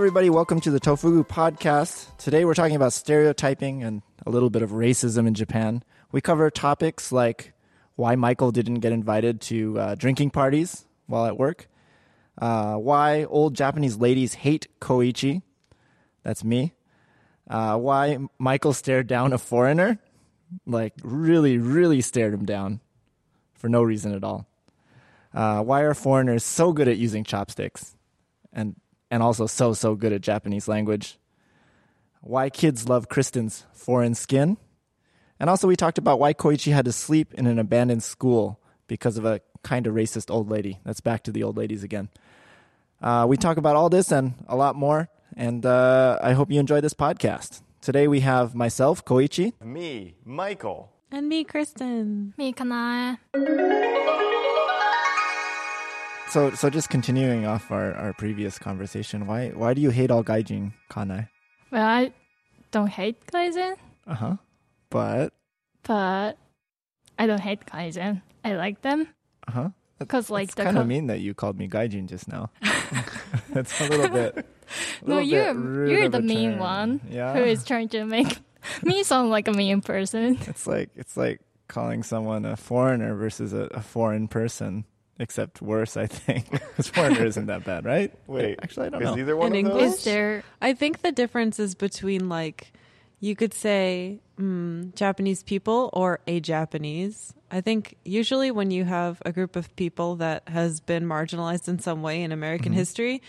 Everybody, welcome to the Tofugu podcast. Today we're talking about stereotyping and a little bit of racism in Japan. We cover topics like why Michael didn't get invited to uh, drinking parties while at work, uh, why old Japanese ladies hate Koichi, that's me, uh, why Michael stared down a foreigner, like really, really stared him down for no reason at all. Uh, why are foreigners so good at using chopsticks? And and also so so good at Japanese language. Why kids love Kristen's foreign skin. And also we talked about why Koichi had to sleep in an abandoned school because of a kind of racist old lady. That's back to the old ladies again. Uh, we talk about all this and a lot more, and uh, I hope you enjoy this podcast. Today we have myself, Koichi. Me, Michael. And me, Kristen. Me, Kanae. So, so just continuing off our, our previous conversation, why why do you hate all gaijin, Kanae? Well, I don't hate gaijin, Uh huh. But but I don't hate gaijin. I like them uh huh. because like it's kind of co- mean that you called me gaijin just now. That's a little bit. a no, little bit you're you're the mean term. one Yeah. who is trying to make me sound like a mean person. It's like it's like calling someone a foreigner versus a, a foreign person, except worse. I think because foreigner isn't that bad, right? Wait, actually, I don't is know. either one In of English? those? Is there? I think the difference is between like you could say mm, Japanese people or a Japanese. I think usually when you have a group of people that has been marginalized in some way in American Mhm. history,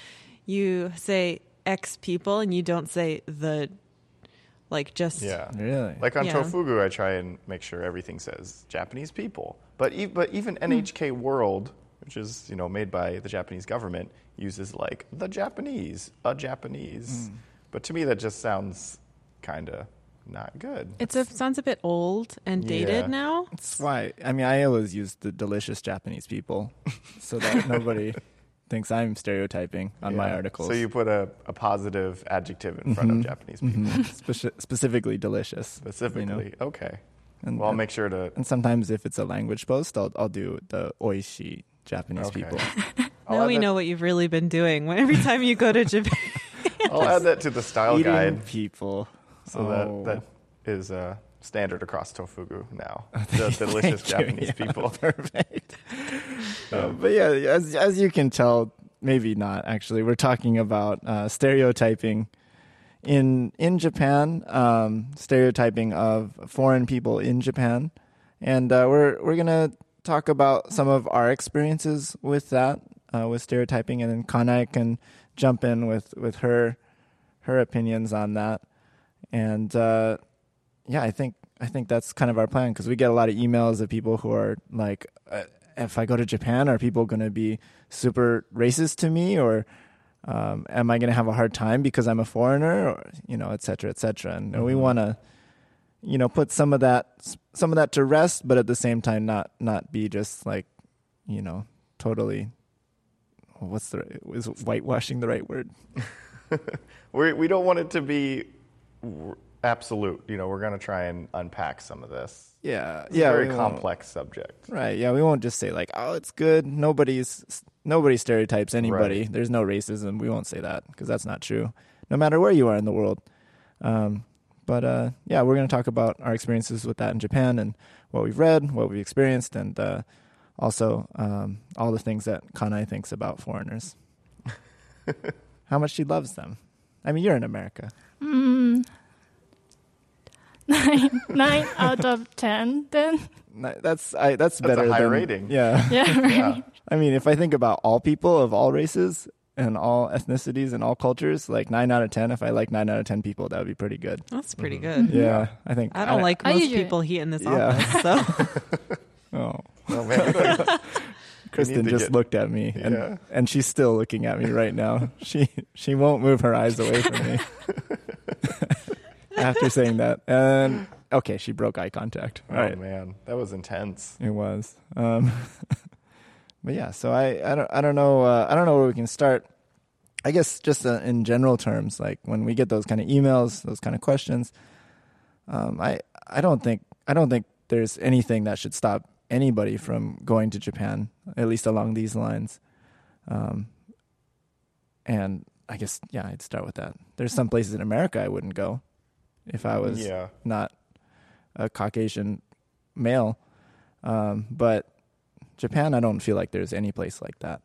you say X people and you don't say the like just Yeah. Really? Like on Yeah. Tofugu, I try and make sure everything says Japanese people. But, e- but even. NHK World, which is you know made by the Japanese government, uses like the Japanese, a Japanese. Hmm. But to me, that just sounds kind of not good. It's a, sounds a bit old and dated Yeah. now. That's why. I mean, I always use the delicious Japanese people, so that nobody thinks I'm stereotyping on my Yeah. articles. So you put a, a positive adjective in front Mhm. of Japanese people. Mhm. Speci- specifically delicious. Specifically, okay. And, Well, I'll make sure to. and sometimes if it's a language post, I'll I'll do the oishi Japanese Okay. people. Now we that- know what you've really been doing. Every time you go to Japan, I'll add that to the style Eating guide. people. So Oh. that that is uh, standard across Tofugu now. The delicious Japanese Yeah, people. Perfect. Uh, but yeah, as as you can tell, maybe not actually. We're talking about uh, stereotyping in in Japan, um, stereotyping of foreign people in Japan, and uh, we're we're gonna talk about some of our experiences with that, uh, with stereotyping, and then Kanae can jump in with with her her opinions on that, and uh, yeah, I think I think that's kind of our plan because we get a lot of emails of people who are like, uh, if I go to Japan, are people going to be super racist to me, or um, am I going to have a hard time because I'm a foreigner, or you know, et cetera, et cetera. And we Mhm. want to, you know, put some of that some of that to rest, but at the same time, not not be just like, you know, totally. What's the is whitewashing the right word? we we don't want it to be absolute. You know, we're going to try and unpack some of this. Yeah, It's yeah, a very complex subject. Right. Yeah, we won't just say like, "Oh, it's good." Nobody's nobody stereotypes anybody. Right. There's no racism. We won't say that because that's not true. No matter where you are in the world. Um, but uh, yeah, we're going to talk about our experiences with that in Japan and what we've read, what we've experienced, and uh, also um, all the things that Kanae thinks about foreigners. How much she loves them. I mean, you're in America. Mm, nine nine out of ten. Then Ni- That's I, that's, That's a better high than rating. Yeah. yeah, right. Yeah. I mean, if I think about all people of all races and all ethnicities and all cultures, like nine out of ten. If I like nine out of ten people, that would be pretty good. that's pretty Mhm. good. Yeah, I think. I don't like I most usually- people here in this Yeah. office. So Oh, Oh, man. Kristen just get- looked at me, and Yeah. and she's still looking at me right now. she she won't move her eyes away from me after saying that. And okay, she broke eye contact. All oh right, man, that was intense. It was. Um, but yeah, so I, I don't I don't know uh, I don't know where we can start. I guess just uh, in general terms, like when we get those kind of emails, those kind of questions, um, I I don't think I don't think there's anything that should stop anybody from going to Japan, at least along these lines. Um, and I guess yeah, I'd start with that. There's some places in America I wouldn't go if I was Yeah. not a Caucasian male. Um, but Japan, I don't feel like there's any place like that.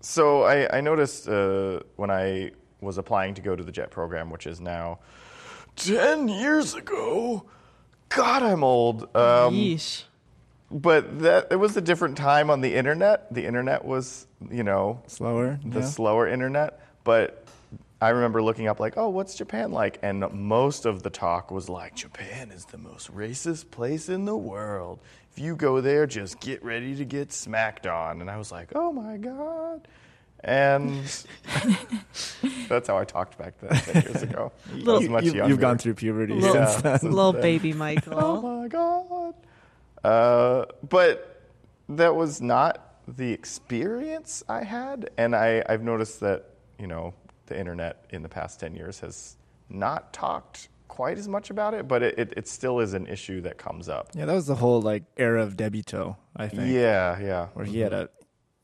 So I, I noticed uh, when I was applying to go to the JET program, which is now 10 years ago. God, I'm old. Um, Yeesh. but that it was a different time on the internet. The internet was, you know, Slower. the yeah. slower internet. But I remember looking up like, oh, what's Japan like? And most of the talk was like, Japan is the most racist place in the world. If you go there, just get ready to get smacked on. And I was like, oh my god. And that's how I talked back then, ten years ago. I was You- much you've, younger. you've gone through puberty Little, since then. little baby Michael. Oh my god. Uh, but that was not the experience I had, and I, I've noticed that you know the internet in the past ten years has not talked quite as much about it, but it, it, it still is an issue that comes up. Yeah, that was the whole like era of Debito, I think. Yeah, yeah. Where he had a,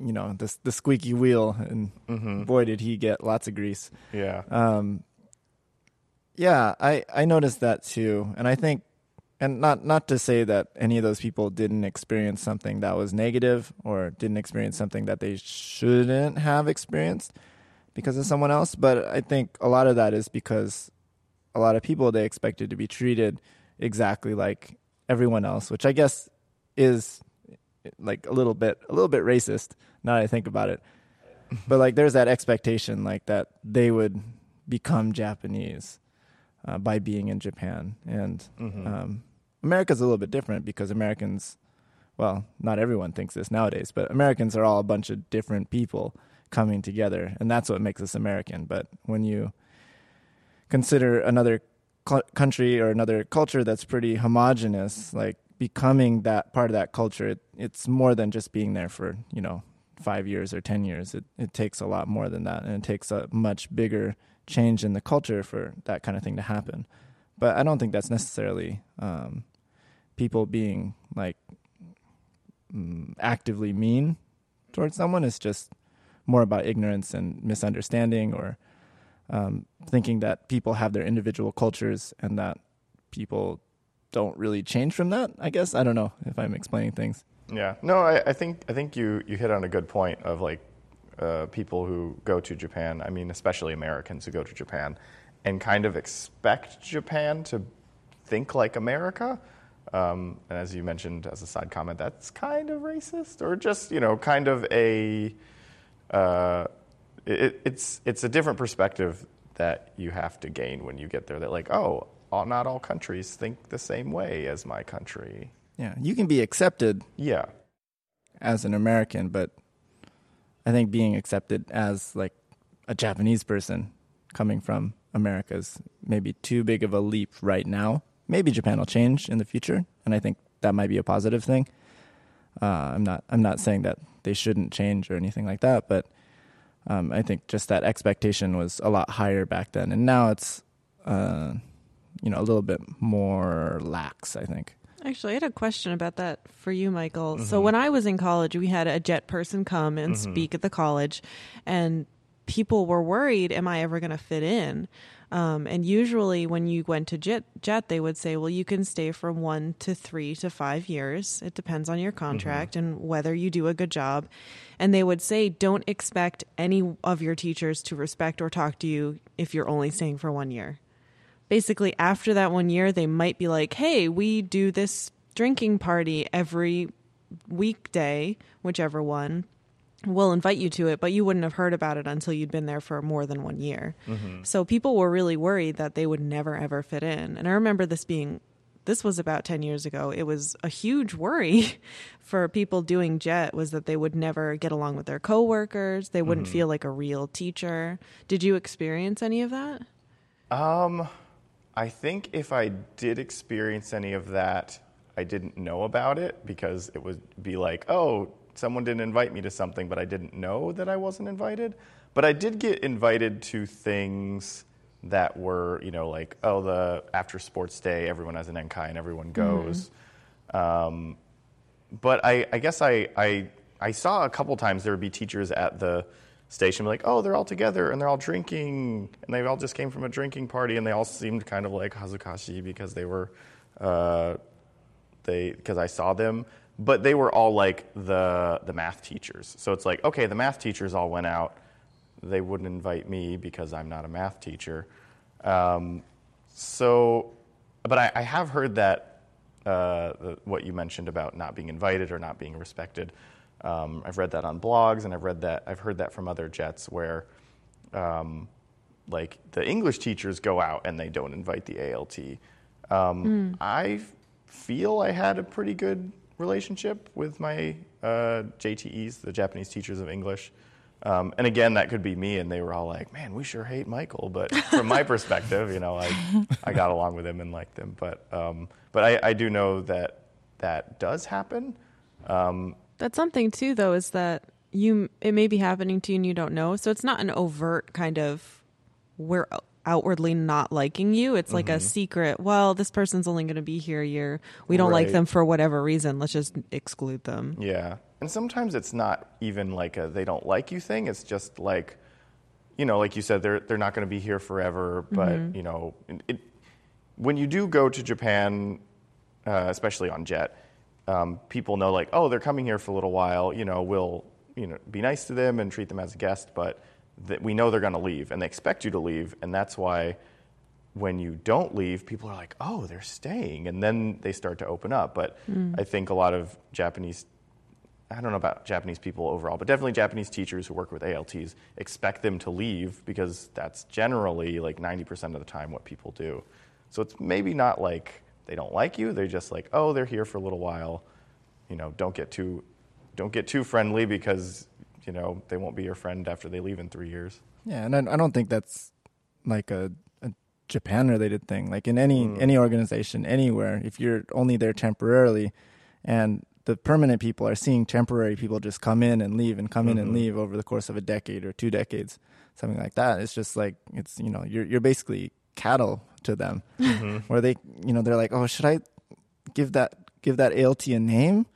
you know, the the squeaky wheel, and Mm-hmm. boy did he get lots of grease. Yeah. Um, yeah, I I noticed that too, and I think, and not not to say that any of those people didn't experience something that was negative or didn't experience something that they shouldn't have experienced because of someone else, but I think a lot of that is because a lot of people they expected to be treated exactly like everyone else, which I guess is like a little bit a little bit racist now that I think about it. But like there's that expectation like that they would become Japanese uh, by being in Japan. And um, America's a little bit different because Americans, well, not everyone thinks this nowadays, but Americans are all a bunch of different people coming together, and that's what makes us American. But when you consider another country or another culture that's pretty homogenous, like becoming that part of that culture, it, it's more than just being there for you know five years or ten years. It it takes a lot more than that, and it takes a much bigger change in the culture for that kind of thing to happen. But I don't think that's necessarily um, people being like mm, actively mean towards someone. It's just more about ignorance and misunderstanding or um, thinking that people have their individual cultures and that people don't really change from that. I guess I don't know if I'm explaining things. Yeah. No, I, I think I think you, you hit on a good point of like uh, people who go to Japan. I mean, especially Americans who go to Japan and kind of expect Japan to think like America. Um, and as you mentioned as a side comment, that's kind of racist, or just you know, kind of a uh, it, it's it's a different perspective that you have to gain when you get there. That like, oh, all, not all countries think the same way as my country. Yeah, you can be accepted Yeah. as an American, but I think being accepted as like a Japanese person coming from America is maybe too big of a leap right now. Maybe Japan will change in the future, and I think that might be a positive thing. Uh, I'm not I'm not saying that they shouldn't change or anything like that, but um, I think just that expectation was a lot higher back then, and now it's uh, you know a little bit more lax. I think. Actually, I had a question about that for you, Michael. So when I was in college, we had a JET person come and speak at the college, and people were worried, "Am I ever going to fit in?" Um, and usually, when you went to JET, JET, they would say, "Well, you can stay from one to three to five years. It depends on your contract and whether you do a good job." And they would say, "Don't expect any of your teachers to respect or talk to you if you're only staying for one year." basically after that one year they might be like hey we do this drinking party every weekday whichever one we'll invite you to it but you wouldn't have heard about it until you'd been there for more than one year. So people were really worried that they would never ever fit in. And i remember this being this was about 10 years ago. It was a huge worry for people doing JET was that they would never get along with their coworkers. They wouldn't feel like a real teacher. Did you experience any of that? Um, I think if I did experience any of that, I didn't know about it because it would be like, oh, someone didn't invite me to something, but I didn't know that I wasn't invited. But I did get invited to things that were, you know, like, oh, the after sports day, everyone has an Enkai and everyone goes. Um, but I, I guess I, I, I saw a couple times there would be teachers at the station, like, oh, they're all together and they're all drinking, and they all just came from a drinking party, and they all seemed kind of like hazukashi because they were, uh, they because I saw them, but they were all like the the math teachers. So it's like, okay, the math teachers all went out. They wouldn't invite me because I'm not a math teacher. Um, so, but I, I have heard that uh, the, what you mentioned about not being invited or not being respected. Um, I've read that on blogs, and I've read that I've heard that from other jets where, um, like the English teachers go out and they don't invite the ALT. Um, I feel I had a pretty good relationship with my uh, JTEs, the Japanese teachers of English. Um, and again, that could be me, and they were all like, "Man, we sure hate Michael." But from my perspective, you know, I I got along with him and liked him. But um, but I, I do know that that does happen. Um, That's something too, though, is that you it may be happening to you and you don't know. So it's not an overt kind of we're outwardly not liking you. It's like a secret. Well, this person's only going to be here a year. We don't like them for whatever reason. Let's just exclude them. Yeah. And sometimes it's not even like a they don't like you thing. It's just like, you know, like you said, they're, they're not going to be here forever. But, you know, it, when you do go to Japan, uh, especially on JET, um, people know like, oh, they're coming here for a little while. You know, we'll, you know, be nice to them and treat them as a guest. But that we know they're going to leave and they expect you to leave. And that's why when you don't leave, people are like, oh, they're staying. And then they start to open up. But mm. I think a lot of Japanese, I don't know about Japanese people overall, but definitely Japanese teachers who work with ALTs expect them to leave because that's generally like 90% of the time what people do. So it's maybe not like they don't like you, they're just like, oh, they're here for a little while. You know, don't get too, don't get too friendly because, you know, they won't be your friend after they leave in three years. Yeah, and I, I don't think that's like a, a Japan related thing. Like in any mm. any organization anywhere, if you're only there temporarily, and the permanent people are seeing temporary people just come in and leave and come in and mm-hmm. leave over the course of a decade or two decades, something like that. It's just like it's you know you're you're basically cattle to them, mm-hmm. where they you know they're like, oh, should I give that give that ALT a name?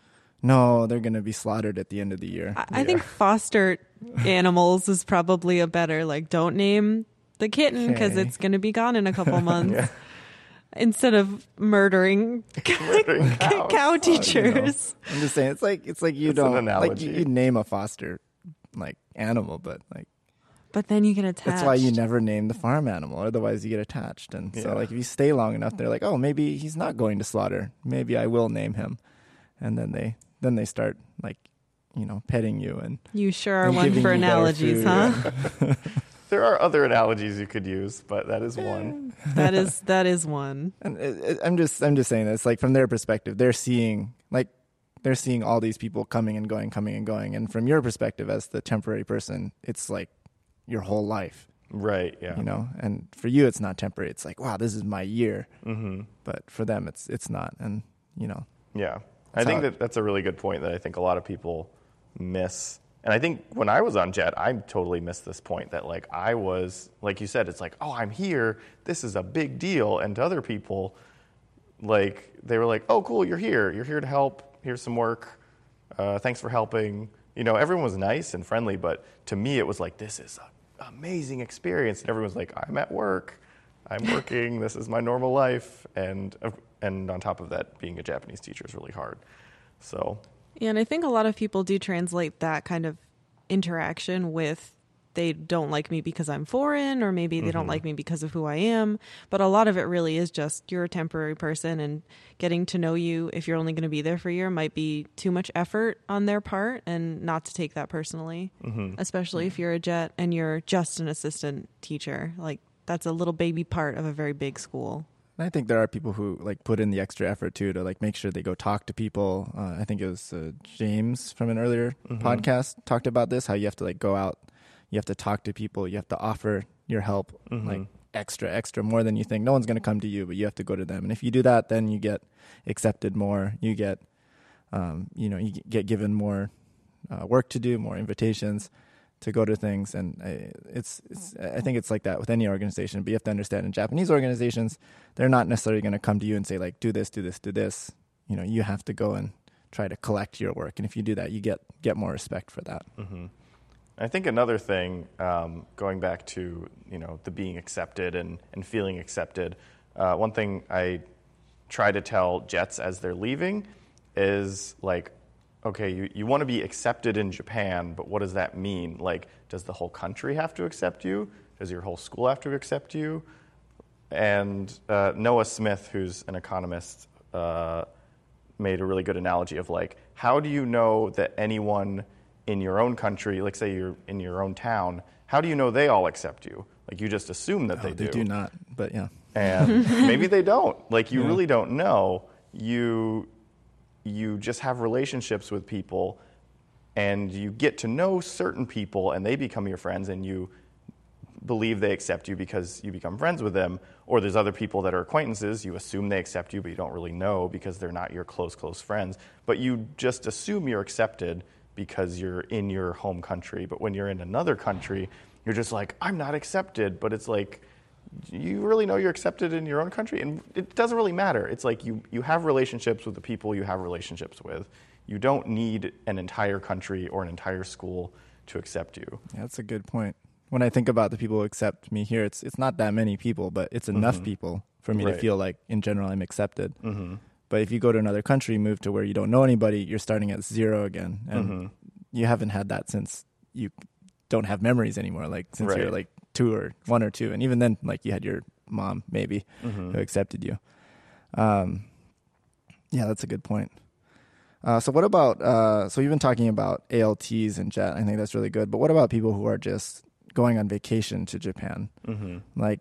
No, they're going to be slaughtered at the end of the year. I, I think foster animals is probably a better like don't name the kitten because Okay. it's going to be gone in a couple months. Instead of murdering Murdering cow, cows. Oh, teachers. I'm just saying it's like it's like you It's an don't like analogy. you, you name a foster like animal, but like But then you get attached. that's why you never name the farm animal, otherwise you get attached. And so like if you stay long enough, they're like, oh, maybe he's not going to slaughter. Maybe I will name him, and then they then they start like you know petting you and You sure are one for analogies, food. huh? There are other analogies you could use, but that is one. that is that is one. And it, it, I'm just I'm just saying this like from their perspective, they're seeing like they're seeing all these people coming and going, coming and going, and from your perspective as the temporary person, it's like your whole life. Right, yeah. you know and for you it's not temporary it's like wow this is my year hmm but for them it's it's not and you know Yeah. I think that that's a really good point that I think a lot of people miss. And I think when I was on JET, I totally missed this point that like I was like you said, it's like, oh, I'm here. This is a big deal. And to other people, like they were like, oh, cool, you're here. You're here to help. Here's some work. Uh, thanks for helping. You know, everyone was nice and friendly, but to me, it was like this is an amazing experience. And everyone's like, I'm at work. I'm working. this is my normal life. And and on top of that, being a Japanese teacher is really hard. So Yeah, and I think a lot of people do translate that kind of interaction with they don't like me because I'm foreign, or maybe they don't mm-hmm. like me because of who I am. But a lot of it really is just you're a temporary person, and getting to know you if you're only going to be there for a year might be too much effort on their part, and not to take that personally, mm-hmm. especially if you're a JET and you're just an assistant teacher. Like, that's a little baby part of a very big school. And i think there are people who like put in the extra effort too to like make sure they go talk to people. Uh, i think it was uh, james from an earlier podcast talked about this how you have to like go out you have to talk to people you have to offer your help like extra extra more than you think. No one's going to come to you but you have to go to them. And if you do that then you get accepted more. You get um, you know you get given more uh, work to do more invitations to go to things and I, it's, it's i think it's like that with any organization but you have to understand in japanese organizations they're not necessarily going to come to you and say like do this do this do this. You know you have to go and try to collect your work and if you do that you get get more respect for that. I think another thing, um, going back to you know the being accepted and, and feeling accepted, uh, one thing I try to tell JETs as they're leaving is like, okay, you, you want to be accepted in Japan, but what does that mean? Like, does the whole country have to accept you? Does your whole school have to accept you? And uh, Noah Smith, who's an economist, uh, made a really good analogy of like, how do you know that anyone in your own country, like say you're in your own town, how do you know they all accept you? Like you just assume that Oh, they they do. do not, but yeah. and maybe they don't. Like you Yeah. really don't know. You you just have relationships with people and you get to know certain people and they become your friends and you believe they accept you because you become friends with them. Or there's other people that are acquaintances you assume they accept you but you don't really know because they're not your close close friends. But you just assume you're accepted because you're in your home country. But when you're in another country you're just like i'm not accepted. But it's like you really know you're accepted in your own country and it doesn't really matter it's like you, you have relationships with the people you have relationships with you don't need an entire country or an entire school to accept you Yeah, that's a good point. When I think about the people who accept me here, it's it's not that many people, but it's enough Mhm. people for me to feel like in general I'm accepted. mm-hmm. But if you go to another country, move to where you don't know anybody, you're starting at zero again, and Mm-hmm. you haven't had that since you don't have memories anymore. Like since you're like two or one or two, and even then, like you had your mom maybe Mm-hmm. who accepted you. Um, yeah, that's a good point. Uh, so what about uh, so you've been talking about ALTs and JET. I think that's really good. But what about people who are just going on vacation to Japan? Mm-hmm. Like,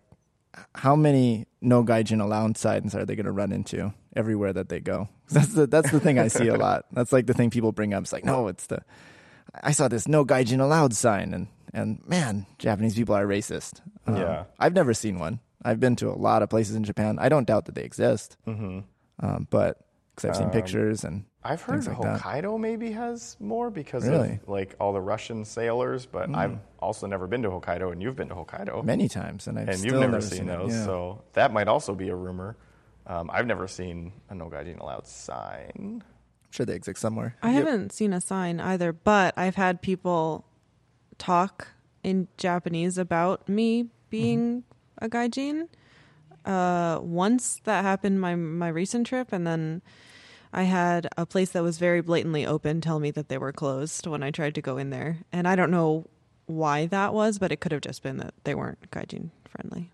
how many no gaijin allowance signs are they going to run into everywhere that they go? That's the that's the thing I see a lot. That's like the thing people bring up. It's like, no, it's the I saw this no gaijin allowed sign, and and man, Japanese people are racist. Um, Yeah. I've never seen one. I've been to a lot of places in Japan. I don't doubt that they exist, Mm-hmm. um, but because I've seen Um, pictures and I've heard Things like that. Hokkaido maybe has more because Really? of like all the Russian sailors, but I've Mm. also never been to Hokkaido, and you've been to Hokkaido, many times, and I've and still you've never, never seen, it. those. Yeah. So that might also be a rumor. Um, I've never seen a no gaijin allowed sign. I'm sure they exist somewhere. I Yep. haven't seen a sign either, but I've had people talk in Japanese about me being a gaijin. Uh, once that happened my my recent trip, and then I had a place that was very blatantly open tell me that they were closed when I tried to go in there, and I don't know why that was, but it could have just been that they weren't gaijin friendly.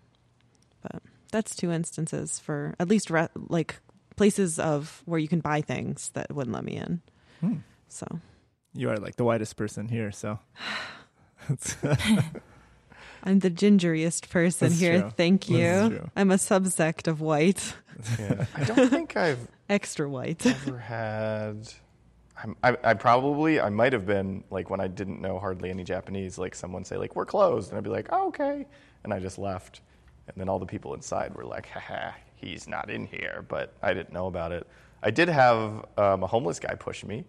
But that's two instances for at least re- like places of where you can buy things that wouldn't let me in. Hmm. So You are like the whitest person here, so I'm the gingeriest person That's here. true. Thank you. I'm a subsect of white, Yeah, I don't think I've extra white. ever had. I'm, I, I probably I might have been like when I didn't know hardly any Japanese, like someone say like we're closed, and I'd be like, oh, okay, and I just left, and then all the people inside were like, haha, he's not in here, but I didn't know about it. I did have um, a homeless guy push me,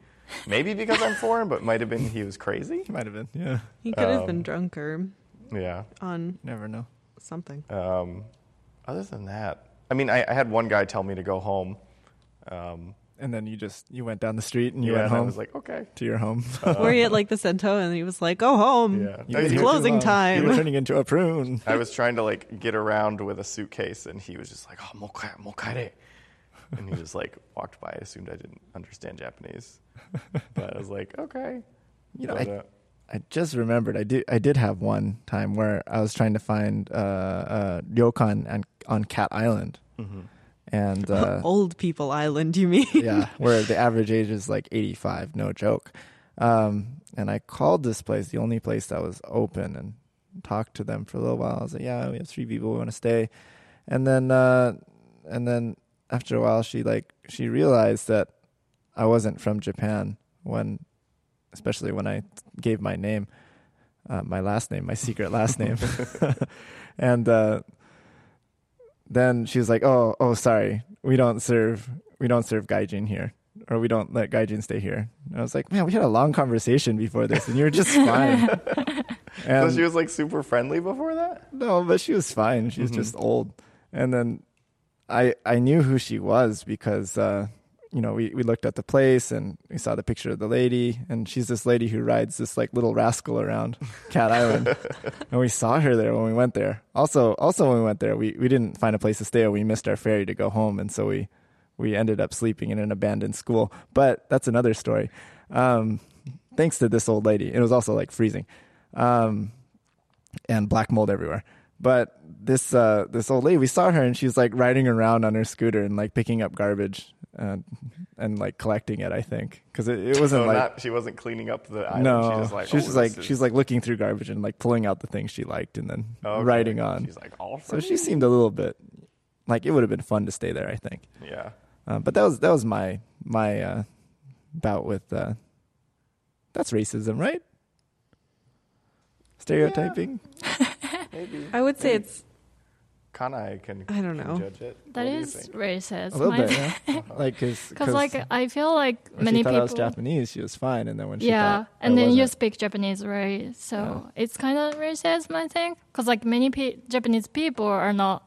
maybe because I'm foreign, but might have been he was crazy. might have been. Yeah, He could have been Um, drunk or Yeah. on never know. something. Um, other than that, I mean, I, I had one guy tell me to go home. Um, And then you just you went down the street and you yeah, went and I home was like, okay. to your home. Were you at like the Sento and he was like, "Go home." Yeah. You I- It's closing time. You were turning into a prune. I was trying to like get around with a suitcase, and he was just like, "Oh, mokai, mokaire," and he just like walked by. Assumed I didn't understand Japanese, but I was like, "Okay." You know, But, I, uh, I just remembered I did I did have one time where I was trying to find uh, uh, ryokan on, on Cat Island, mhm. and uh, Old people island, you mean? yeah, where the average age is like 85, no joke. Um, and I called this place, the only place that was open, and talked to them for a little while. I was like, "Yeah, we have three people we want to stay," and then uh, and then after a while, she like she realized that I wasn't from Japan when, especially when I gave my name, uh, my last name, my secret last name, and uh, then she was like, "Oh, oh, sorry, we don't serve, we don't serve gaijin here, or we don't let gaijin stay here." And I was like, "Man, we had a long conversation before this, and you were just fine." so and she was like super friendly before that. no, but she was fine. she's Mhm. just old. And then I I knew who she was because uh, you know, we, we looked at the place and we saw the picture of the lady, and she's this lady who rides this like little rascal around Cat Island, and we saw her there when we went there. Also, also when we went there, we, we didn't find a place to stay, or we missed our ferry to go home, and so we we ended up sleeping in an abandoned school. But that's another story. Um, thanks to this old lady, it was also like freezing, um, and black mold everywhere. But this uh, this old lady, we saw her, and she's like riding around on her scooter and like picking up garbage and and like collecting it. I think because it, it wasn't So like not, she wasn't cleaning up the island. no, she just like, she was "Oh, just like this she's like looking through garbage and like pulling out the things she liked and then Okay. riding on. She's like, all so for she seemed a little bit like it would have been fun to stay there. I think. Yeah. Uh, but that was that was my my uh, bout with uh, that's racism, right? Stereotyping. Maybe. I would say Maybe. it's Kanae can, I don't can know. judge it. That What do you is think? racist. A little bit, yeah. Uh-huh. like because Because like I feel like many she thought people. I was Japanese, she was fine, and then when she yeah, thought and then you wasn't- speak Japanese, right? So it's kind of racism, I think. Because like many pe- Japanese people are not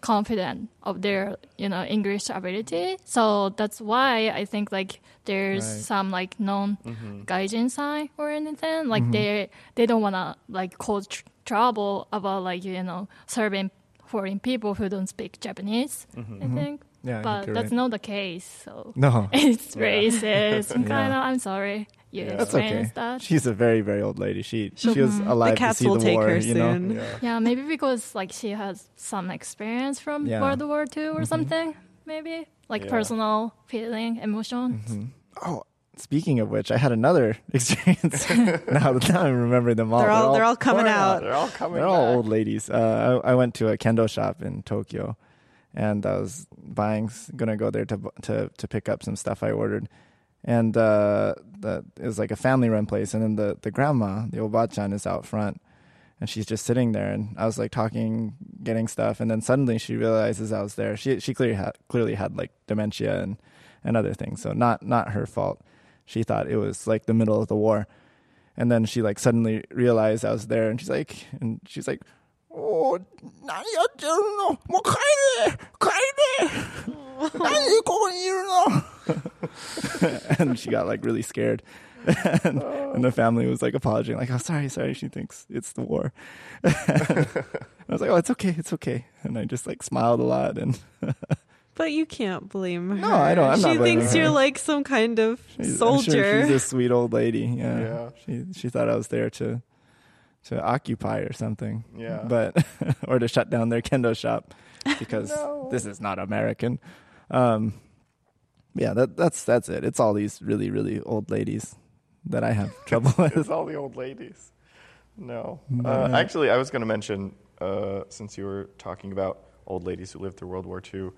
confident of their you know English ability, so that's why I think like there's Right. some like non Mhm. gaijin sign or anything. Like Mhm. they they don't wanna like cause tr- trouble about like you know serving foreign people who don't speak Japanese. Mhm. I Mhm. think, yeah, but that's not the case. So no. it's Yeah. racist. Kind of. I'm sorry. You Yeah. That's okay. experienced that. She's a very very old lady. She she was Mhm. The alive the to see will the take war. her you know. soon. Yeah. Yeah, maybe because like she has some experience from Yeah. World War II or Mhm. something. Maybe like Yeah. personal feeling, emotion. Mhm. Oh, speaking of which, I had another experience. now, now I'm remembering them all. They're all- they're all coming pouring out. They're all coming They're all back. old ladies. Uh, I, I went to a kendo shop in Tokyo, and I was buying, gonna go there to to to pick up some stuff I ordered, and uh, the, it was like a family run place, and then the the grandma, the obachan, is out front, and she's just sitting there, and I was like talking, getting stuff, and then suddenly she realizes I was there. She she clearly had clearly had like dementia and and other things, so not not her fault. She thought it was like the middle of the war. And then she like suddenly realized I was there, and she's like, and she's like, "Oh, 何やってるの？もう帰れ、帰れ。何ここにいるの?" and she got like really scared. and, and the family was like apologizing, like, "Oh, sorry, sorry." She thinks it's the war. I was like, "Oh, it's okay, it's okay." And I just like smiled a lot, and But you can't blame her. No, I don't- I'm not she blaming thinks her. you're like some kind of she's, soldier. sure she's a sweet old lady. Yeah. Yeah. she she thought I was there to to occupy or something. Yeah. but or to shut down their kendo shop because No. this is not American. Um, yeah, that that's that's it. It's all these really really old ladies that I have trouble with. it's all the old ladies. No. No. Uh, actually, I was going to mention, uh, since you were talking about old ladies who lived through World War II,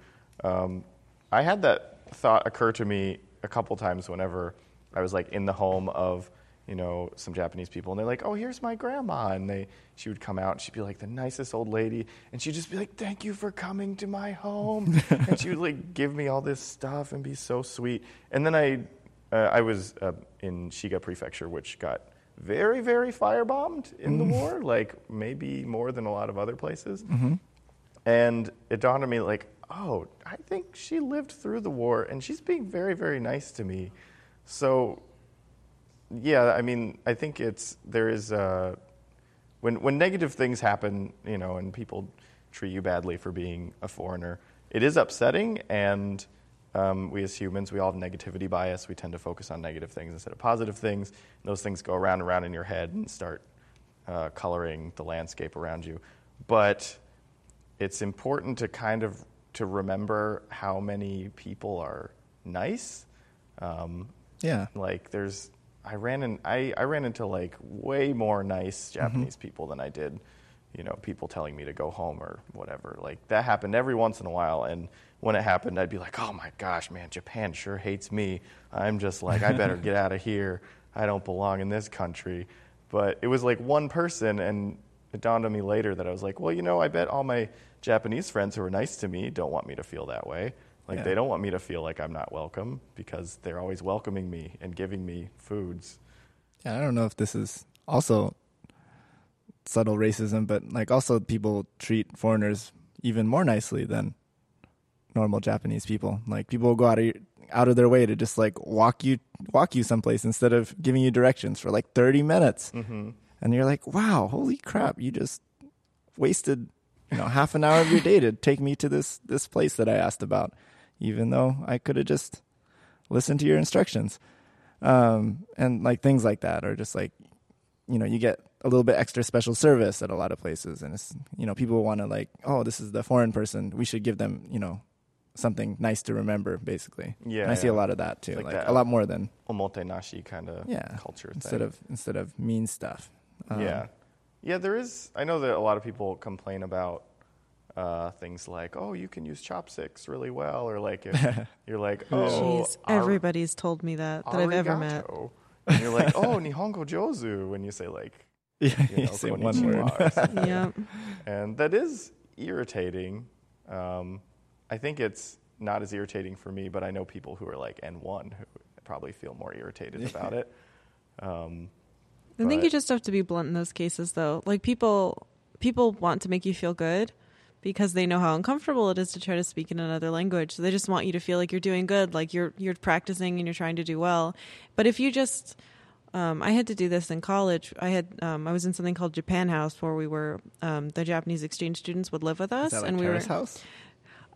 um, I had that thought occur to me a couple times whenever I was like in the home of, you know, some Japanese people, and they're like, "Oh, here's my grandma," and they, she would come out, and she'd be like the nicest old lady, and she'd just be like, "Thank you for coming to my home," and she would like give me all this stuff and be so sweet, and then I uh, I was uh, in Shiga Prefecture, which got very, very firebombed in the war, like maybe more than a lot of other places. And it dawned on me, like, oh, I think she lived through the war, and she's being very, very nice to me. So, yeah, I mean, I think it's there is uh, when when negative things happen, you know, and people treat you badly for being a foreigner, it is upsetting. And um, we as humans, we all have negativity bias. We tend to focus on negative things instead of positive things. And those things go around and around in your head and start uh, coloring the landscape around you. But it's important to kind of to remember how many people are nice. Um, Yeah, like there's I ran in I, I ran into like way more nice mm-hmm. Japanese people than I did, you know, people telling me to go home or whatever. Like that happened every once in a while and when it happened I'd be like, "Oh my gosh, man, Japan sure hates me. I'm just like I better get out of here. I don't belong in this country." But it was like one person and it dawned on me later that I was like, "Well, you know, I bet all my Japanese friends who are nice to me don't want me to feel that way." Like Yeah. they don't want me to feel like I'm not welcome because they're always welcoming me and giving me foods. yeah. I don't know if this is also subtle racism, but like also people treat foreigners even more nicely than normal Japanese people. Like people will go out of your, out of their way to just like walk you walk you someplace instead of giving you directions for like 30 minutes. Mm-hmm. And you're like, "Wow, holy crap, you just wasted, you know, half an hour of your day to take me to this this place that I asked about, even though I could have just listened to your instructions." Um, and like things like that are just like, you know, you get a little bit extra special service at a lot of places, and it's you know people want to like, oh, this is the foreign person, we should give them, you know, something nice to remember, basically. Yeah, and I see a lot of that too, Like like, that. a lot more than Omotenashi kind of yeah culture instead thing. of instead of mean stuff. Um, yeah, yeah. There is. I know that a lot of people complain about uh, things like, "Oh, you can use chopsticks really well," or like if you're like, "Oh, Jeez, ar- everybody's told me that that I've ever met. And you're like, "Oh, nihongo jozu," when you say like, yeah, you you know, say one konnichiwa word. or yeah. and that is irritating. Um, I think it's not as irritating for me, but I know people who are like N1 who probably feel more irritated about it. Um, I think you just have to be blunt in those cases, though. Like people, people want to make you feel good because they know how uncomfortable it is to try to speak in another language. So they just want you to feel like you're doing good, like you're you're practicing and you're trying to do well. But if you just, um, I had to do this in college. I had um, I was in something called Japan House where we were um, the Japanese exchange students would live with us, Is that like and we Terrace were House?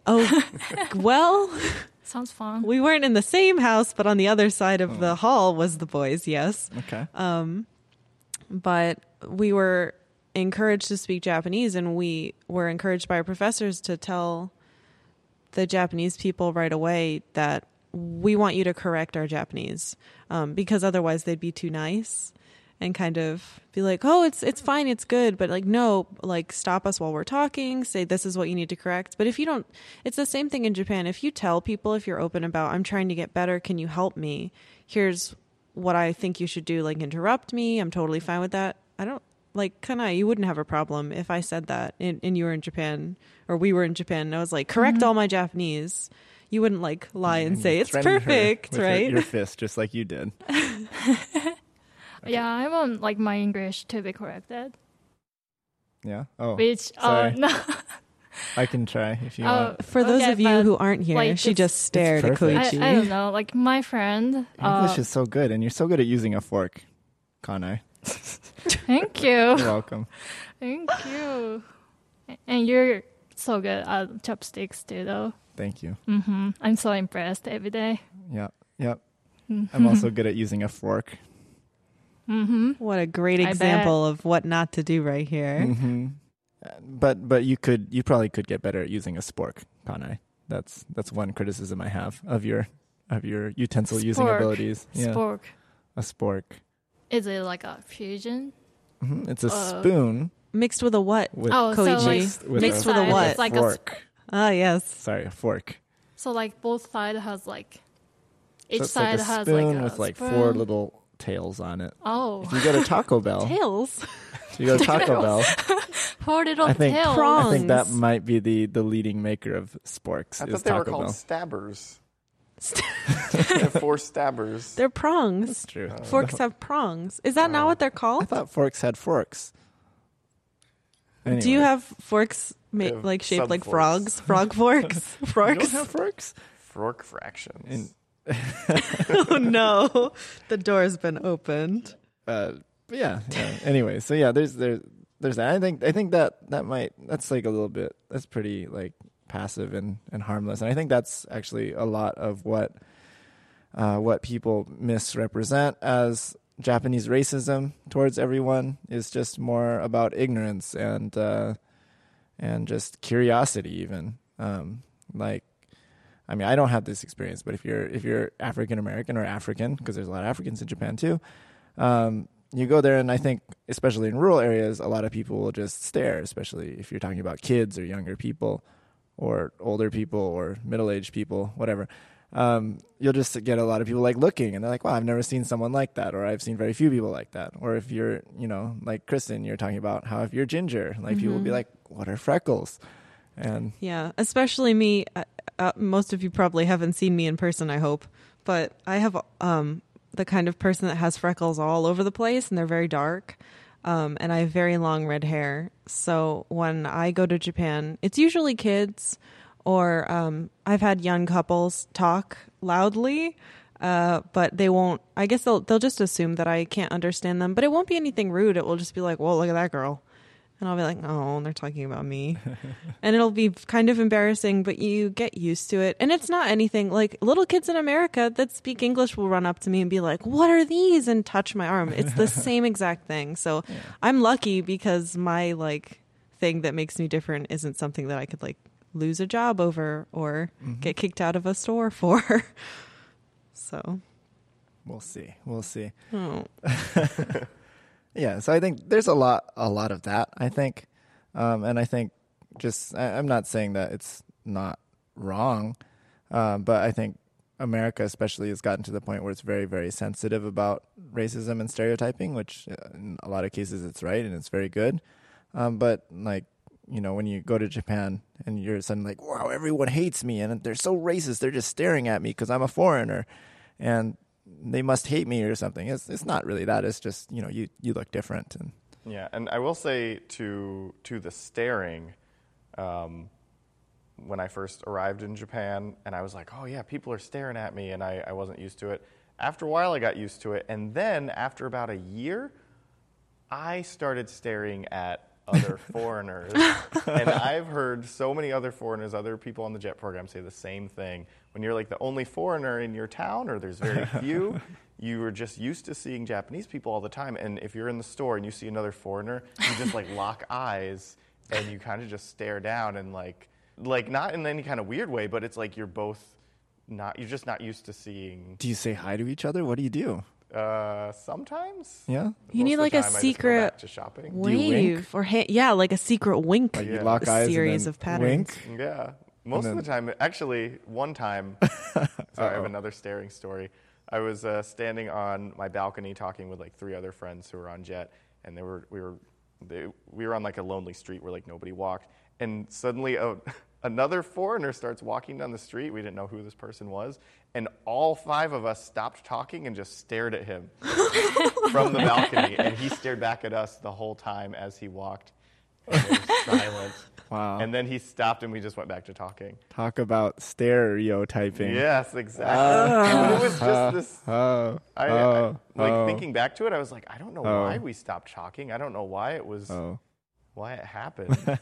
oh well. Sounds fun. We weren't in the same house, but on the other side of the hall was the boys. Yes. Okay. Um, but we were encouraged to speak Japanese, and we were encouraged by our professors to tell the Japanese people right away that we want you to correct our Japanese um, because otherwise they'd be too nice and kind of be like, "Oh, it's it's fine, it's good," but like, no, like stop us while we're talking. Say this is what you need to correct. But if you don't, it's the same thing in Japan. If you tell people, if you're open about, "I'm trying to get better, can you help me?" Here's what I think you should do. Like interrupt me. I'm totally fine with that. I don't like Kanae. You wouldn't have a problem if I said that, and, and you were in Japan or we were in Japan, and I was like, correct all my Japanese. You wouldn't like lie and, you say it's threatened her perfect, with your- right? Your, fist, just like you did. Yeah, I want like my English to be corrected. Yeah. Oh, Which sorry. uh, no, I can try if you Oh, want. For those Okay, of you who aren't here, like, she just stared at. Koichi. I, I don't know. Like my friend. English Uh, is so good, and you're so good at using a fork, Kanae. Thank you, You're welcome. thank you. And you're so good at chopsticks too, though. Thank you. hmm I'm so impressed every day. Yep. Yep. Mm-hmm. I'm also good at using a fork. hmm What a great example of what not to do right here. hmm But but you could you probably could get better at using a spork, Kanae. That's that's one criticism I have of your of your utensil using abilities. Yeah, Spork. a spork. Is it like a fusion? hmm It's a Uh, spoon Mixed with a what? with oh, Koichi. so like mixed with Mixed a with a side what? is like a fork. Ah, yes. Sorry, a fork. so like both side has like each so it's side like a has spoon like a with like spoon. four little tails on it. oh If you go to Taco Bell, Tails. if you go to Taco Bell, four little I think- tails. Prawn. I think that Prongs. might be the the leading maker of sporks. I is thought they were Taco called Bell. stabbers. They have four stabbers. They're prongs. That's true. Forks have prongs. Is that not what they're called? I called? thought forks had forks. Do you Anyway. have forks ma- have like shaped like sub-forks. frogs? Frog forks? You Forks? don't have forks? Fork fractions. In- oh no. The door's been opened. uh, but yeah, yeah. Anyway, so yeah, there's there's there's that. I think I think that that might that's like a little bit that's pretty like passive and and harmless, and I think that's actually a lot of what uh, what people misrepresent as Japanese racism towards everyone is just more about ignorance and uh, and just curiosity, even um, like. I mean, I don't have this experience, but if you're if you're African American or African, because there's a lot of Africans in Japan too, um, you go there, and I think, especially in rural areas, a lot of people will just stare, especially if you're talking about kids or younger people, or older people or middle aged people, whatever. Um, you'll just get a lot of people like looking, and they're like, "Wow, I've never seen someone like that," or "I've seen very few people like that." Or if you're, you know, like Kristen, you're talking about how if you're ginger, like people will be like, "What are freckles?" And Yeah, especially me. Uh, uh, most of you probably haven't seen me in person, I hope, but I have um, the kind of person that has freckles all over the place, and they're very dark. Um, and I have very long red hair. So when I go to Japan, it's usually kids Or um, I've had young couples talk loudly, uh, but they won't. I guess they'll they'll just assume that I can't understand them. But it won't be anything rude. It will just be like, "Whoa, look at that girl," and I'll be like, "Oh, they're talking about me," and it'll be kind of embarrassing. But you get used to it, and it's not anything like little kids in America that speak English will run up to me and be like, "What are these?" and touch my arm. It's the same exact thing. So I'm lucky because my like thing that makes me different isn't something that I could like lose a job over or Mm-hmm. get kicked out of a store for. so, We'll see. We'll see. oh. Yeah, so I think there's a lot, a lot of that. I think, um, and I think just I, I'm not saying that it's not wrong, um, but I think America, especially, has gotten to the point where it's very, very sensitive about racism and stereotyping. Which, uh, in a lot of cases, it's right and it's very good. Um, but like, you know, when you go to Japan and you're suddenly like, "Wow, everyone hates me," and they're so racist, they're just staring at me because I'm a foreigner, and they must hate me or something. It's it's not really that. It's just you know you you look different and Yeah, and I will say to to the staring, um, when I first arrived in Japan, and I was like, oh yeah, people are staring at me, and I, I wasn't used to it. After a while, I got used to it, and then after about a year, I started staring at other foreigners, and I've heard so many other foreigners, other people on the JET program say the same thing. When you're like the only foreigner in your town, or there's very few, you are just used to seeing Japanese people all the time. And if you're in the store and you see another foreigner, you just like lock eyes and you kind of just stare down and like, like not in any kind of weird way, but it's like you're both not, you're just not used to seeing. do you say hi to each other? What do you do? Uh, sometimes. Yeah, You Most need like a time I just go secret to shopping. Do you wink? wave or ha- yeah, like a secret wink. like you Yeah. lock A eyes, series and of patterns. Wink. Yeah. Most then- of the time, actually, one time, sorry, I have another staring story. I was uh, standing on my balcony talking with like three other friends who were on JET, and they were we were they, we were on like a lonely street where like nobody walked, and suddenly a, another foreigner starts walking down the street. We didn't know who this person was, and all five of us stopped talking and just stared at him from the oh balcony, and he stared back at us the whole time as he walked. And silent. Wow. And then he stopped and we just went back to talking. Talk about stereotyping. Yes, exactly. but it was just this. Oh. I, oh. I, like oh, thinking back to it, I was like, I don't know Oh. why we stopped talking. I don't know why it was, Oh. why it happened,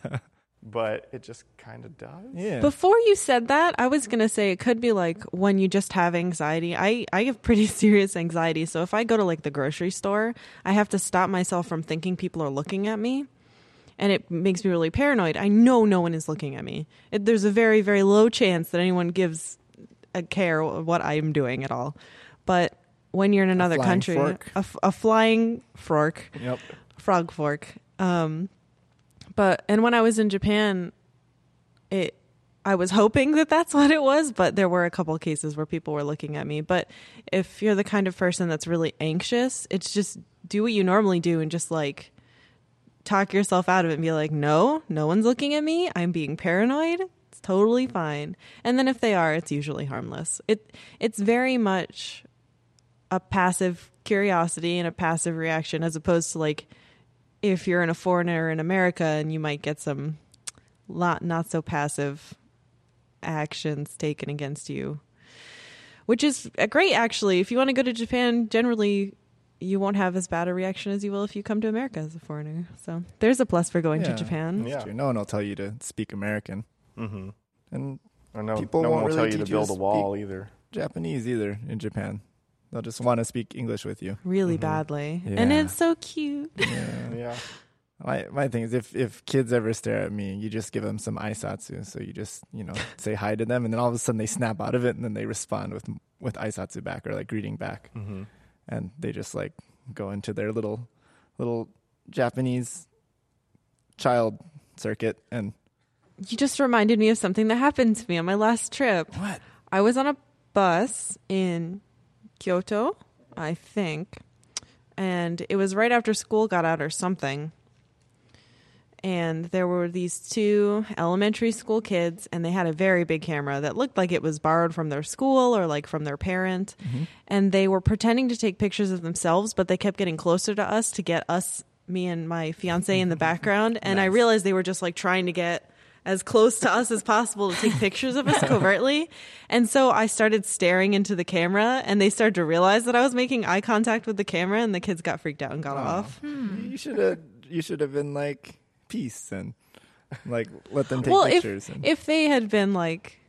but it just kind of does. Yeah. Before you said that, I was gonna say it could be like when you just have anxiety. I I have pretty serious anxiety, so if I go to like the grocery store, I have to stop myself from thinking people are looking at me, and it makes me really paranoid. I know no one is looking at me. It, there's a very very low chance that anyone gives a care what I'm doing at all. But when you're in another flying country, fork. a, f- a flying fork, Yep. frog fork. Um, but and when I was in Japan, it I was hoping that that's what it was, but there were a couple cases where people were looking at me. But if you're the kind of person that's really anxious, it's just do what you normally do and just like talk yourself out of it and be like, no, no one's looking at me. I'm being paranoid. It's totally fine. And then if they are, it's usually harmless. It it's very much a passive curiosity and a passive reaction as opposed to like if you're in a foreigner in America and you might get some lot not so passive actions taken against you. Which is uh, great actually. If you want to go to Japan, generally you won't have as bad a reaction as you will if you come to America as a foreigner. So there's a plus for going Yeah. to Japan. Yeah. No one will tell you to speak American, Mm-hmm. and Or no, People no won't will tell really you to teach you to build a wall either. Japanese either in Japan. They'll just want to speak English with you. Really Mhm. badly. And it's so cute. Yeah. Yeah. My my thing is if if kids ever stare at me, you just give them some aisatsu. So you just you know say hi to them, and then all of a sudden they snap out of it, and then they respond with with aisatsu back or like greeting back, Mm-hmm. and they just like go into their little little Japanese child circuit and You just reminded me of something that happened to me on my last trip. what I was on a bus in Kyoto, I think, and it was right after school got out or something. And there were these two elementary school kids, and they had a very big camera that looked like it was borrowed from their school or like from their parent. Mm-hmm. And they were pretending to take pictures of themselves, but they kept getting closer to us to get us, me and my fiance, in the mm-hmm. background. And I realized they were just like trying to get as close to us as possible to take pictures of us covertly. And so I started staring into the camera and they started to realize that I was making eye contact with the camera and the kids got freaked out and got off. Hmm. You should have. You should have been like peace and like let them take well, if pictures. and, if they had been like,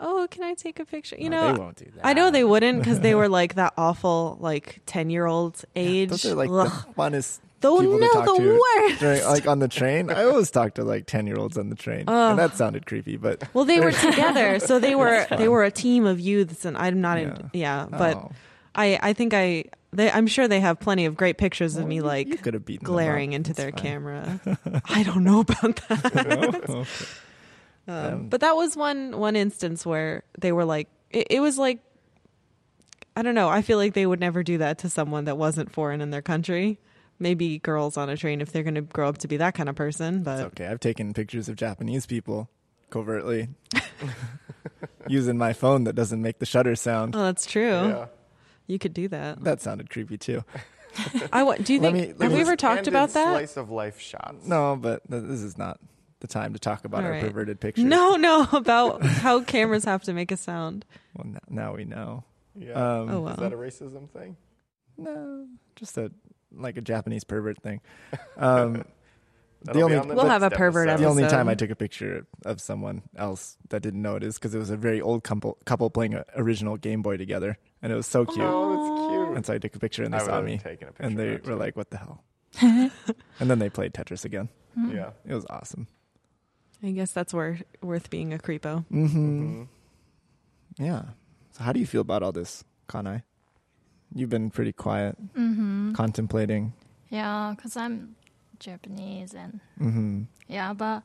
"Oh, can I take a picture?" You No, know, they won't do that. I know they wouldn't because they were like that awful like ten year old age. Those are like Ugh. the funnest The- people no, to talk the to worst. during, like on the train. I always talk to like ten year olds on the train, and that sounded creepy. But Well, they were together, so they were they were a team of youths, and I'm not in. Yeah. Yeah, but Oh. I I think I they I'm sure they have plenty of great pictures of Well, me like glaring into It's their fine. camera. I don't know about that. Oh, okay. Um, Um, but that was one one instance where they were like it, it was like I don't know. I feel like they would never do that to someone that wasn't foreign in their country. Maybe girls on a train if they're going to grow up to be that kind of person. But It's okay. I've taken pictures of Japanese people covertly using my phone that doesn't make the shutter sound. oh, that's true. Yeah. You could do that. That sounded creepy too. I do you Let think me- let have me we ever talked about that? Slice of life shots. No, but th- this is not the time to talk about All our right. perverted pictures. No, no, about how cameras have to make a sound. Well, now, now we know. Yeah. Um, Oh, wow. Is that a racism thing? No, just a like a Japanese pervert thing. Um, That'll only- on the We'll have a pervert episode. the only time I took a picture of someone else that didn't know it is because it was a very old couple couple playing an original Game Boy together, and it was so cute. Oh, that's cute. And so I took a picture, and they I saw me, taken a picture and they were too. like, "What the hell?" and then they played Tetris again. Yeah. It was awesome. I guess that's wor- worth being a creepo. Mm-hmm. Mhm. Yeah. So how do you feel about all this, Kanae? You've been pretty quiet, Mm-hmm. contemplating. Yeah, because I'm Japanese and Mm-hmm. yeah, but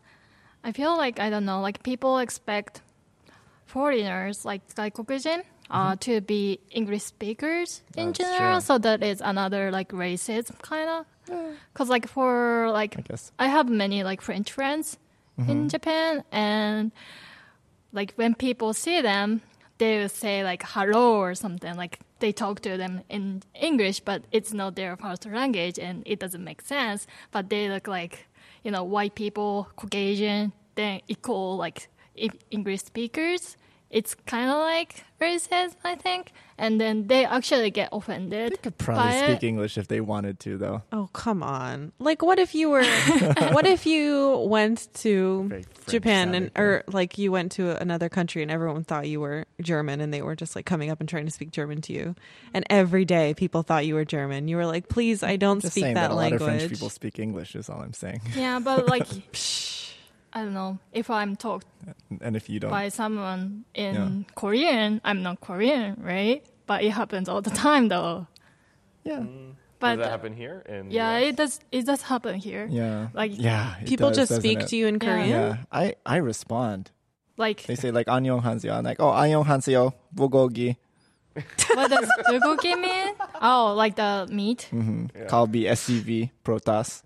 I feel like I don't know, like people expect foreigners like gaikokujin uh, to be English speakers in That's general, true. so that is another like racism kind of. Because like for like I guess. I have many like French friends in Japan, and like when people see them, they will say like hello or something. Like they talk to them in English, but it's not their first language, and it doesn't make sense. But they look like you know white people, Caucasian, then equal like English speakers. It's kind of like racist, I think, and then they actually get offended. They could probably by speak it. English if they wanted to, though. Oh, come on. Like what if you were what if you went to Japan and or like you went to another country and everyone thought you were German and they were just like coming up and trying to speak German to you. And every day people thought you were German. You were like, "Please, I don't Just speak saying that, that, a language." lot of French people speak English is all I'm saying. Yeah, but like, I don't know if I'm talked And if you don't, by someone in Yeah. Korean, I'm not Korean, right? But it happens all the time, though. yeah, But Does that happen here? In the yeah, US? it does. It does happen here. yeah, Like- yeah. it People does, just doesn't speak it? to you in Yeah. Korean. Yeah, I I respond. Like, They say like 안녕 한세요. I'm like oh 안녕 한세요. bulgogi. what does bulgogi mean? Oh, like the meat. Mm-hmm. Yeah. Kalbi SCV protas.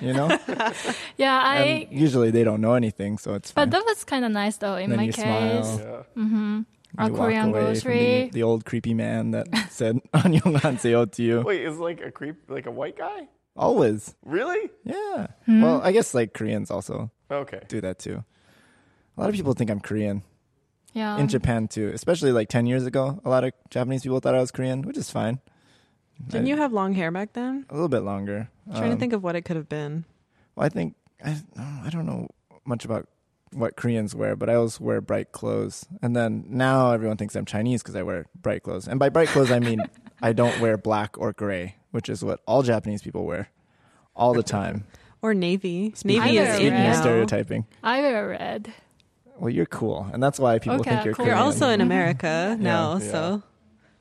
you know, Yeah, I. and usually they don't know anything, so it's fine. But that was kind of nice, though. In Then my you case, smile. Yeah. mm-hmm. a You walk Korean away from grocery. The, the old creepy man that said 안녕 한세요 to you. Wait, is like a creep like a white guy? Always. Really? Yeah. Hmm? Well, I guess like Koreans also Okay. do that too. A lot of people think I'm Korean yeah. in Japan too, especially like 10 years ago. A lot of Japanese people thought I was Korean, which is fine. Didn't I- you have long hair back then? a little bit longer? I'm trying to Um, think of what it could have been. Well, I think I I don't know much about what Koreans wear, but I always wear bright clothes. And then now everyone thinks I'm Chinese because I wear bright clothes. And by bright clothes, I mean I don't wear black or gray, which is what all Japanese people wear all the time. Or navy. Speaking navy is speaking of stereotyping. I wear red. Well, you're cool, and that's why people Okay, think you're cool. Korean. You're also in. America now, Yeah. so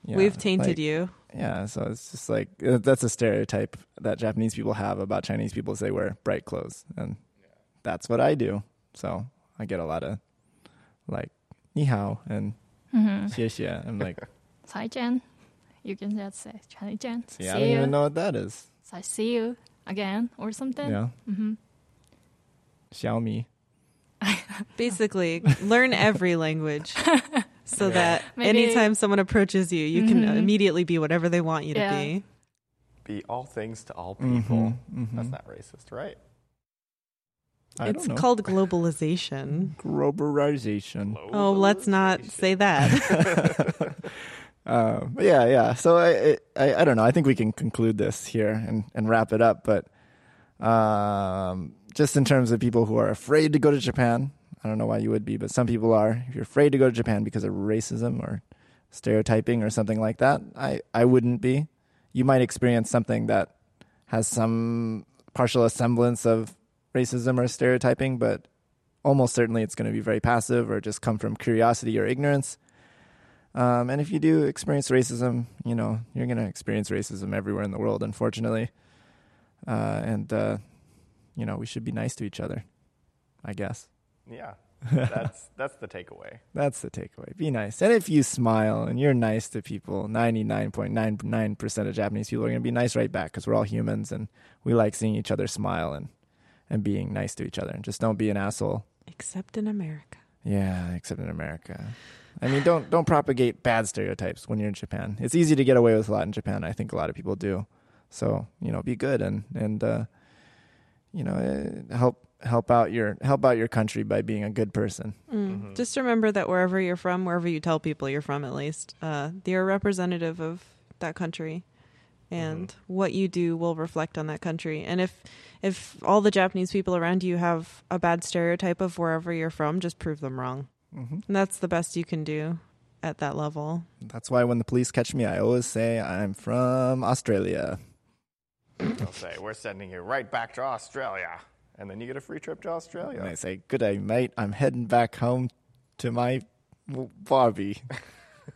Yeah, we've tainted like- you. Yeah, so it's just like uh, that's a stereotype that Japanese people have about Chinese people. Is they wear bright clothes, and that's what I do. So I get a lot of like ni hao and Mm-hmm. xie xie. I'm like, Sai-jen. You can just say Chinese-jen. see, I don't even know what that is. So I see you again or something. Yeah, Mm-hmm. Xiaomi. Basically, learn every language so that Maybe- anytime someone approaches you, you can Mhm. immediately be whatever they want you Yeah. to be. Be all things to all people. Mhm, mhm. That's not racist, right? I it's don't know. called globalization. globalization. Oh, let's not say that. Uh, yeah, yeah. So I, I, I don't know. I think we can conclude this here and, and wrap it up. But um, just in terms of people who are afraid to go to Japan, I don't know why you would be, but some people are. If you're afraid to go to Japan because of racism or stereotyping or something like that, I, I wouldn't be. You might experience something that has some partial semblance of racism or stereotyping, but almost certainly it's going to be very passive or just come from curiosity or ignorance. Um, and if you do experience racism, you know, you're going to experience racism everywhere in the world, unfortunately. Uh, and, uh, you know, we should be nice to each other, I guess. Yeah, that's that's the takeaway. That's the takeaway. Be nice. And if you smile and you're nice to people, 99.99% of Japanese people are going to be nice right back because we're all humans and we like seeing each other smile and, and being nice to each other. And just don't be an asshole. Except in America. Yeah, except in America. I mean, don't don't propagate bad stereotypes when you're in Japan. It's easy to get away with a lot in Japan. I think a lot of people do. So you know, be good and and uh, you know uh, help help out your help out your country by being a good person. Mm. Just remember that wherever you're from, wherever you tell people you're from, at least, uh, you're a representative of that country, and what you do will reflect on that country. And if if all the Japanese people around you have a bad stereotype of wherever you're from, just prove them wrong. hmm And that's the best you can do at that level. That's why when the police catch me, I always say I'm from Australia. They'll say we're sending you right back to Australia, and then you get a free trip to Australia. And I say, "Good day, mate. I'm heading back home to my Barbie,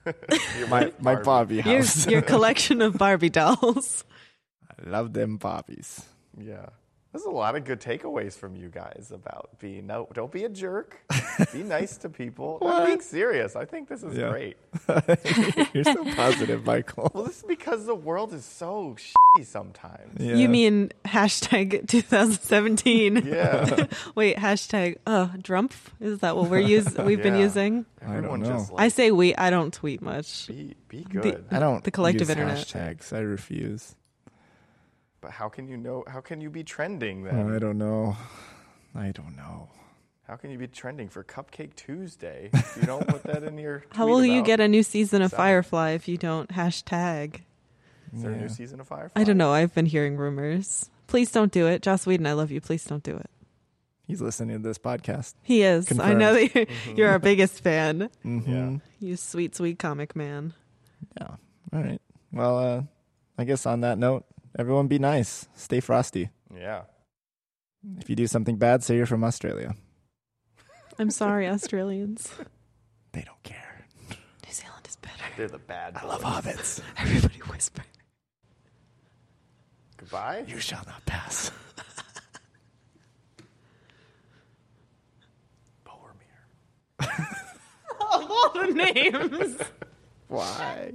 Your my my Barbie Your, house. your collection of Barbie dolls. I love them Barbies." Yeah. There's a lot of good takeaways from you guys about being no, don't be a jerk. be nice to people. I'm being serious. I think this is Yeah. great. You're so positive, Michael. Well, this is because the world is so shitty sometimes. Yeah. You mean hashtag 2017? Yeah. Wait, hashtag uh Drumpf? Is that what we're use we've been Yeah. I don't Everyone know. just like, I say we. I don't tweet much. be be The- good. I don't. The collective use internet. hashtags. I refuse. But how can you know? How can you be trending Oh, then? I don't know. I don't know. How can you be trending for Cupcake Tuesday if you don't put that in your? How tweet will you get a new season of Sorry. Firefly if you don't hashtag? Is there a new season of Firefly? I don't know. I've been hearing rumors. Please don't do it. Joss Whedon, I love you. Please don't do it. He's listening to this podcast. He is. I know that you're, you're our biggest fan. Mm-hmm. Yeah. You sweet, sweet comic man. Yeah. All right. Well, uh, I guess on that note, everyone be nice. Stay frosty. Yeah. If you do something bad, say you're from Australia. I'm sorry, Australians. They don't care. New Zealand is better. They're the bad. I love boys. hobbits. Everybody whisper. Goodbye. You shall not pass. Boromir. All the names. Why?